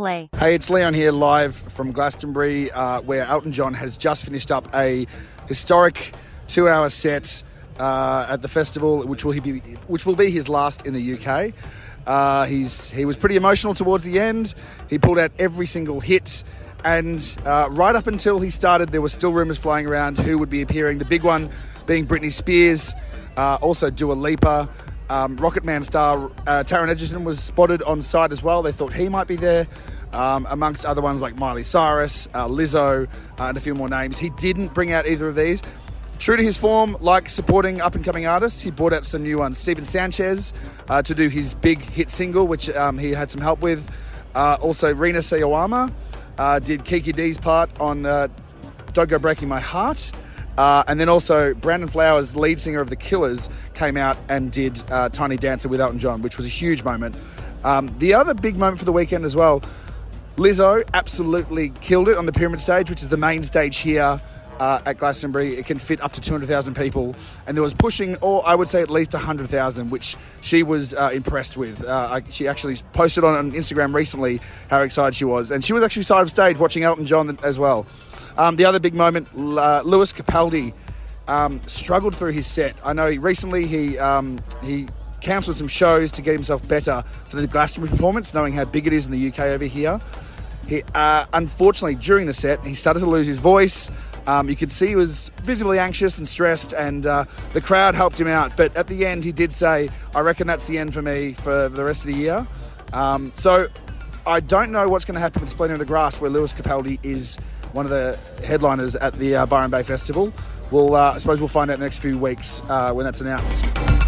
play. Hey, it's Leon here live from Glastonbury, uh, where Elton John has just finished up a historic two-hour set uh, at the festival, which will be, which will be his last in the UK. Uh, he's he was pretty emotional towards the end. He pulled out every single hit, and uh, right up until he started, there were still rumours flying around who would be appearing. The big one being Britney Spears, uh, also Dua Lipa. Um, Rocketman star uh, Taron Egerton was spotted on site as well. They thought he might be there, um, amongst other ones like Miley Cyrus, uh, Lizzo, uh, and a few more names. He didn't bring out either of these. True to his form, like supporting up and coming artists, he brought out some new ones. Stephen Sanchez uh, to do his big hit single, which um, he had some help with. Uh, also, Rina Sawayama uh, did Kiki Dee's part on uh, Don't Go Breaking My Heart. Uh, and then also, Brandon Flowers, lead singer of The Killers, came out and did uh, Tiny Dancer with Elton John, which was a huge moment. Um, the other big moment for the weekend as well, Lizzo absolutely killed it on the Pyramid Stage, which is the main stage here uh, at Glastonbury. It can fit up to 200,000 people, and there was pushing, or I would say at least 100,000, which she was uh, impressed with. Uh, I, she actually posted on Instagram recently how excited she was, and she was actually side of stage watching Elton John as well. Um, the other big moment, uh, Lewis Capaldi um, struggled through his set. I know he, recently he um, he cancelled some shows to get himself better for the Glastonbury performance, knowing how big it is in the UK over here. He, uh, unfortunately, during the set, he started to lose his voice. Um, you could see he was visibly anxious and stressed, and uh, the crowd helped him out. But at the end, he did say, I reckon that's the end for me for the rest of the year. Um, so I don't know what's going to happen with Splendour of the Grass, where Lewis Capaldi is one of the headliners at the uh, Byron Bay Festival. We'll, uh, I suppose we'll find out in the next few weeks uh, when that's announced.